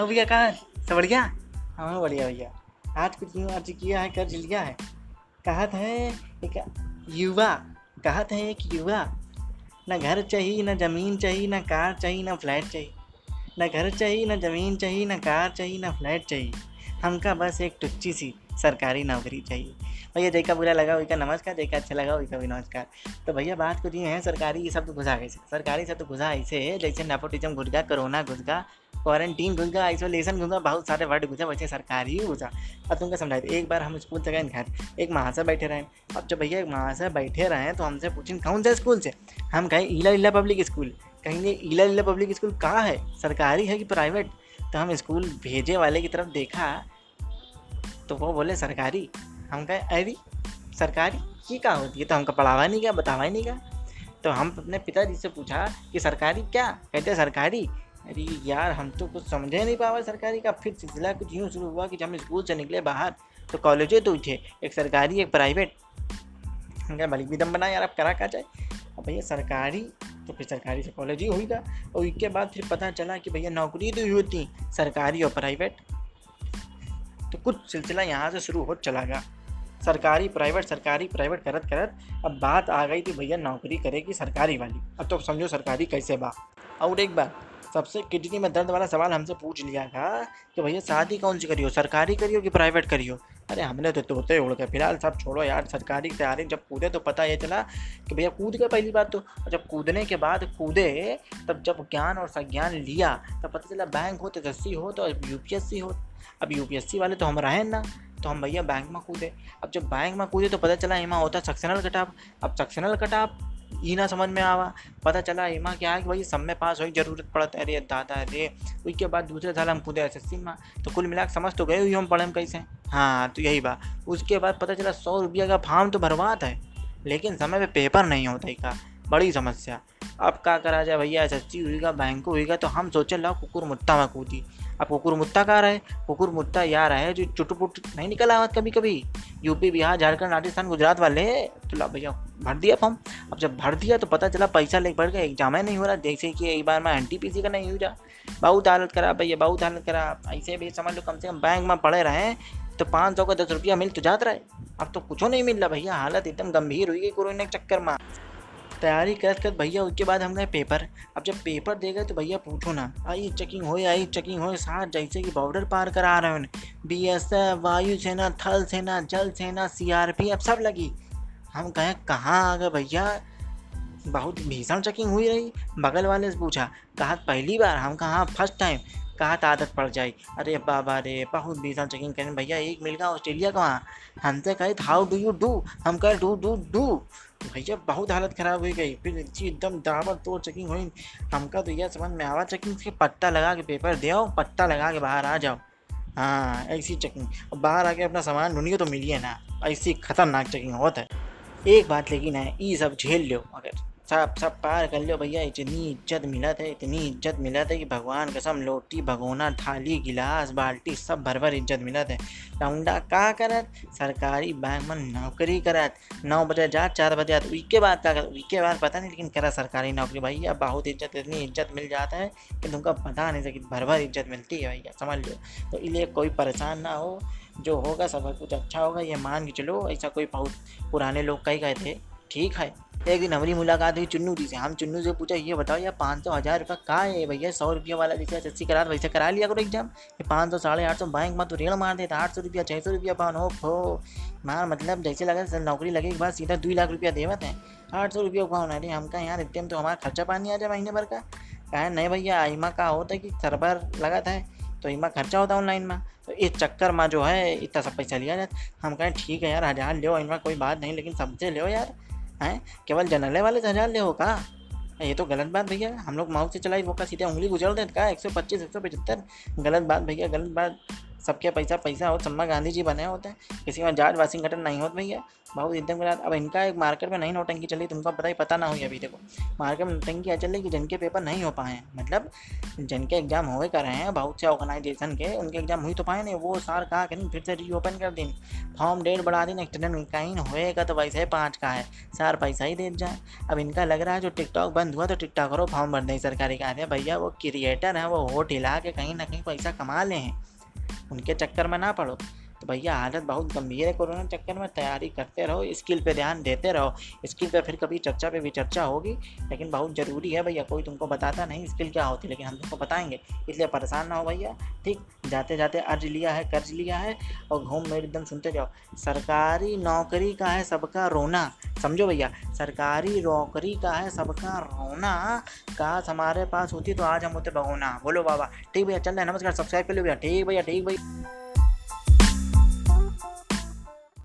हाँ भैया कहाँ सब बढ़िया? हाँ बढ़िया, भैया। आज कुछ यूँ अर्ज़ किया है कर्ज लिया है। कहा था एक युवा कहा था एक युवा, ना घर चाहिए, ना ज़मीन चाहिए, ना कार चाहिए, ना फ्लैट चाहिए। ना घर चाहिए, ना ज़मीन चाहिए, ना कार चाहिए, ना फ्लैट चाहिए। हमका बस एक टुच्ची सी सरकारी नौकरी चाहिए। भैया जैका बुरा लगा, वही का नमस्कार जैका अच्छा लगा, वही का भी नमस्कार। तो भैया, बात कुछ ये है, सरकारी ये शब्द घुसा कैसे सरकारी शब्द घुसा ऐसे है जैसे नेपोटिज्म घुस गया कोरोना घुस गया क्वारंटीन घुस गया आइसोलेशन घुस गया, बहुत सारे वर्ड घुसा, वैसे सरकारी ही घुसा। अब तुमको समझाए एक बार हम स्कूल से गए, घर, एक महाशय बैठे रहे। अब जब भैया एक महाशय बैठे रहे तो हमसे पूछें, कौन सा स्कूल से? हम कहें, ईला लीला पब्लिक स्कूल कहेंगे, ईला लीला पब्लिक स्कूल कहाँ है? सरकारी है कि प्राइवेट तो हम स्कूल भेजे वाले की तरफ़ देखा तो वो बोले, सरकारी। हम कहे, अरे, सरकारी? ये क्या होती है? तो हमको पढ़ावा नहीं गया, बतावा ही नहीं गया। तो हम अपने पिताजी से पूछा कि, सरकारी क्या? कहते, सरकारी। अरे, यार, हम तो कुछ समझे नहीं पावा सरकारी का। फिर सिलसिला कुछ यूँ शुरू हुआ कि जब हम स्कूल से निकले बाहर तो कॉलेजें तो थे। एक सरकारी, एक प्राइवेट। हमने बड़ी भी दम बना यार, अब करा क्या जाए? अब भैया, सरकारी? तो फिर सरकारी से कॉलेज ही होगा और इसके बाद फिर पता चला कि भैया, नौकरी तो ही होती सरकारी और प्राइवेट। तो कुछ सिलसिला यहाँ से शुरू हो चला गया। सरकारी, प्राइवेट सरकारी, प्राइवेट, करत करत, अब बात आ गई थी भैया नौकरी करेगी सरकारी वाली। अब तो समझो सरकारी कैसे बा। और एक बार सबसे किडनी में दर्द वाला सवाल हमसे पूछ लिया था कि भैया शादी कौन सी करियो, सरकारी करियो कि प्राइवेट करियो? अरे हमने तो तोते उड़ गए फ़िलहाल सब छोड़ो यार, सरकारी तैयारी, जब कूदे तो पता ये चला कि भैया कूद गए पहली बात तो। जब कूदने के बाद कूदे, तब जब ज्ञान और संज्ञान लिया, तब पता चला बैंक हो तो एस हो तो यू हो अब यूपीएससी वाले तो हम रहें ना तो हम भैया बैंक में कूदे। अब जब बैंक में कूदे तो पता चला एमा होता सक्सेनल कटाप अब सक्सेनल कटाप ही ना समझ में आवा। पता चला एमा क्या है कि भाई सब में पास हो ज़रूरत पड़ता है। अरे दादा, अरे। उसके बाद दूसरे साल हम कूदे एस एस में। तो कुल मिला समझ तो गए हुई हम पढ़े कैसे। हाँ तो यही बात। उसके बाद पता चला सौ रुपया का फार्म तो भरवाता है। लेकिन समय पे पेपर नहीं होता है का। बड़ी समस्या। अब क्या करा जाए भैया एस एस हुईगा बैंक हुईगा तो हम सोचे, लाओ कुकुर मुत्ता में कूदी। अब कुकुर मुत्ता कहाँ रहे? कुकुर मुत्ता यार है जो चुटपुट नहीं निकल आवत कभी कभी यूपी, बिहार, झारखंड, राजस्थान, गुजरात वाले। तो ला भैया, भर दिया फॉर्म। अब जब भर दिया तो पता चला पैसा लेके बढ़ गया, एग्ज़ाम ही नहीं हो रहा। जैसे कि एक बार मैं एन टी पी सी का नहीं हो रहा। बहुत हालत करा भैया, बहुत हालत करा ऐसे भी समझ लो कम से कम बैंक में पड़े रहे तो पाँच सौ का दस रुपया मिल तो जाता रहे। अब तो कुछ नहीं मिल रहा भैया, हालत एकदम गंभीर हुई गई कोरोना के चक्कर में। तैयारी कर कर भैया, उसके बाद हम गए पेपर अब जब पेपर दे गए तो भैया पूछो ना। आई चेकिंग हो, आई चेकिंग हो, साथ जैसे कि बॉर्डर पार करा रहे हैं बी एस एफ़ वायु सेना, थल सेना, जल सेना सी आर पी एफ़ सब लगी। हम कहें, कहाँ आ गए भैया? बहुत भीषण चेकिंग हुई रही। बगल वाले से पूछा, कहा, पहली बार? हम कहा? फ़र्स्ट टाइम कहा तो आदत पड़ जाए अरे बाबा रे, बहुत भीषण चेकिंग करें भैया, एक मिल गया, ऑस्ट्रेलिया का वहाँ हमसे कहे हाउ डू यू डू हम कहे डू डू डू भैया बहुत हालत ख़राब हुई गई, फिर जी एकदम दाबड़ तोड़ चेकिंग हुई। हमका तो यह समझ में आवा चेकिंग से पट्टा लगा के पेपर दे आओ पट्टा लगा के बाहर आ जाओ। हाँ ऐसी चेकिंग बाहर आके अपना सामान ढूंढिए तो मिलिए ना, ऐसी खतरनाक चेकिंग होता है। एक बात लेकिन है ये सब झेल लो अगर सब सब पार कर लो भैया। इतनी इज़्ज़त मिलत है, इतनी इज़्ज़त मिलत है कि भगवान कसम लोटी, भगोना, थाली, गिलास, बाल्टी, सब भर भर इज़्ज़त मिलत है। लौंडा का करत? सरकारी बैंक में नौकरी करत। नौ बजे जात चार बजे आत उसके बाद का उसके बाद पता नहीं लेकिन करा सरकारी नौकरी भैया बहुत इज़्ज़त, इतनी इज़्ज़त मिल जाता है कि तुमको पता नहीं सकी भर भर इज़्ज़त मिलती है भैया, समझ लो तो इसलिए कोई परेशान ना हो। जो होगा सब कुछ अच्छा होगा। ये मान के चलो, ऐसा कोई बहुत पुराने लोग कही गए थे। ठीक है। एक दिन हमारी मुलाकात हुई चुन्नू जी से। हम चुन्नू से पूछा, ये बताओ यार, पाँच सौ, हज़ार रुपये कहाँ है भैया? सौ रुपये वाला जैसे एस एस करा, वैसे करा लिया करो एग्ज़ाम ये पाँच सौ, साढ़े आठ सौ बैंक में तो रेड़ मार देता, आठ सौ रुपया, छः सौ रुपया पान हो फो मार मतलब जैसे लगा नौकरी लगे के बाद सीधा दो लाख रुपया देवत है। आठ सौ रुपया पान, अरे हम कहा यार? इतने तो हमारा खर्चा पानी आ जाए महीने भर का। कहा, नहीं भैया आईमा का होता है कि सर्वर लगा था तो इमा खर्चा होता ऑनलाइन में। तो इस चक्कर में जो है, इतना सब पैसा लिया जाता हम कहें, ठीक है यार, हज़ार लो इनमें कोई बात नहीं, लेकिन सबसे लो यार। हैं? केवल जनरल वाले से हज़ार ले हो का ये तो गलत बात भैया। हम लोग माउथ से चलाई, वो का सीधे उंगली गुजर देते का? एक सौ पच्चीस, एक सौ पचहत्तर। गलत बात भैया, गलत बात। सबके पैसा पैसा हो सम्मा गांधी जी बने होते हैं। किसी में जॉर्ज वाशिंगटन नहीं होते भैया। बहुत एकदम के अब इनका एक मार्केट में नहीं नोटंकी चली, तुमको पता ही, पता ना हुई अभी देखो। मार्केट में नोटंकी चल रही कि जिनके पेपर नहीं हो पाए मतलब जिनके एग्ज़ाम हुए कर रहे हैं, बहुत से ऑर्गेनाइजेशन के, उनके एग्ज़ाम हुई तो पाए नहीं, वो सार कहा कि फिर से रीओपन कर दिन फॉर्म डेट बढ़ा दिन एक्सटेंड कहीं होएगा तो वैसे ही पाँच का है। सार पैसा ही दे जाए। अब इनका लग रहा है, जो टिकटॉक बंद हुआ तो टिकटॉक करो फॉर्म भर दें सरकारी कार्य भैया, वो क्रिएटर हैं, वो होट हिला के कहीं ना कहीं पैसा कमा ले हैं। उनके चक्कर में ना पड़ो। तो भैया हालत बहुत गंभीर है कोरोना चक्कर में, तैयारी करते रहो, स्किल पे ध्यान देते रहो। स्किल पे फिर कभी चर्चा पे भी चर्चा होगी, लेकिन बहुत ज़रूरी है भैया, कोई तुमको बताता नहीं स्किल क्या होती, लेकिन हम तुमको बताएँगे, इसलिए परेशान ना हो भैया। ठीक जाते जाते अर्ज़ लिया है, कर्ज लिया है, और घूम मेरे एकदम सुनते जाओ। सरकारी नौकरी का है सबका रोना, समझो भैया, सरकारी नौकरी का है सबका रोना, काश हमारे पास होती तो आज हम होते भगोना बोलो बाबा, ठीक भैया चल रहे नमस्कार, सब्सक्राइब कर लो भैया, ठीक भैया ठीक भैया।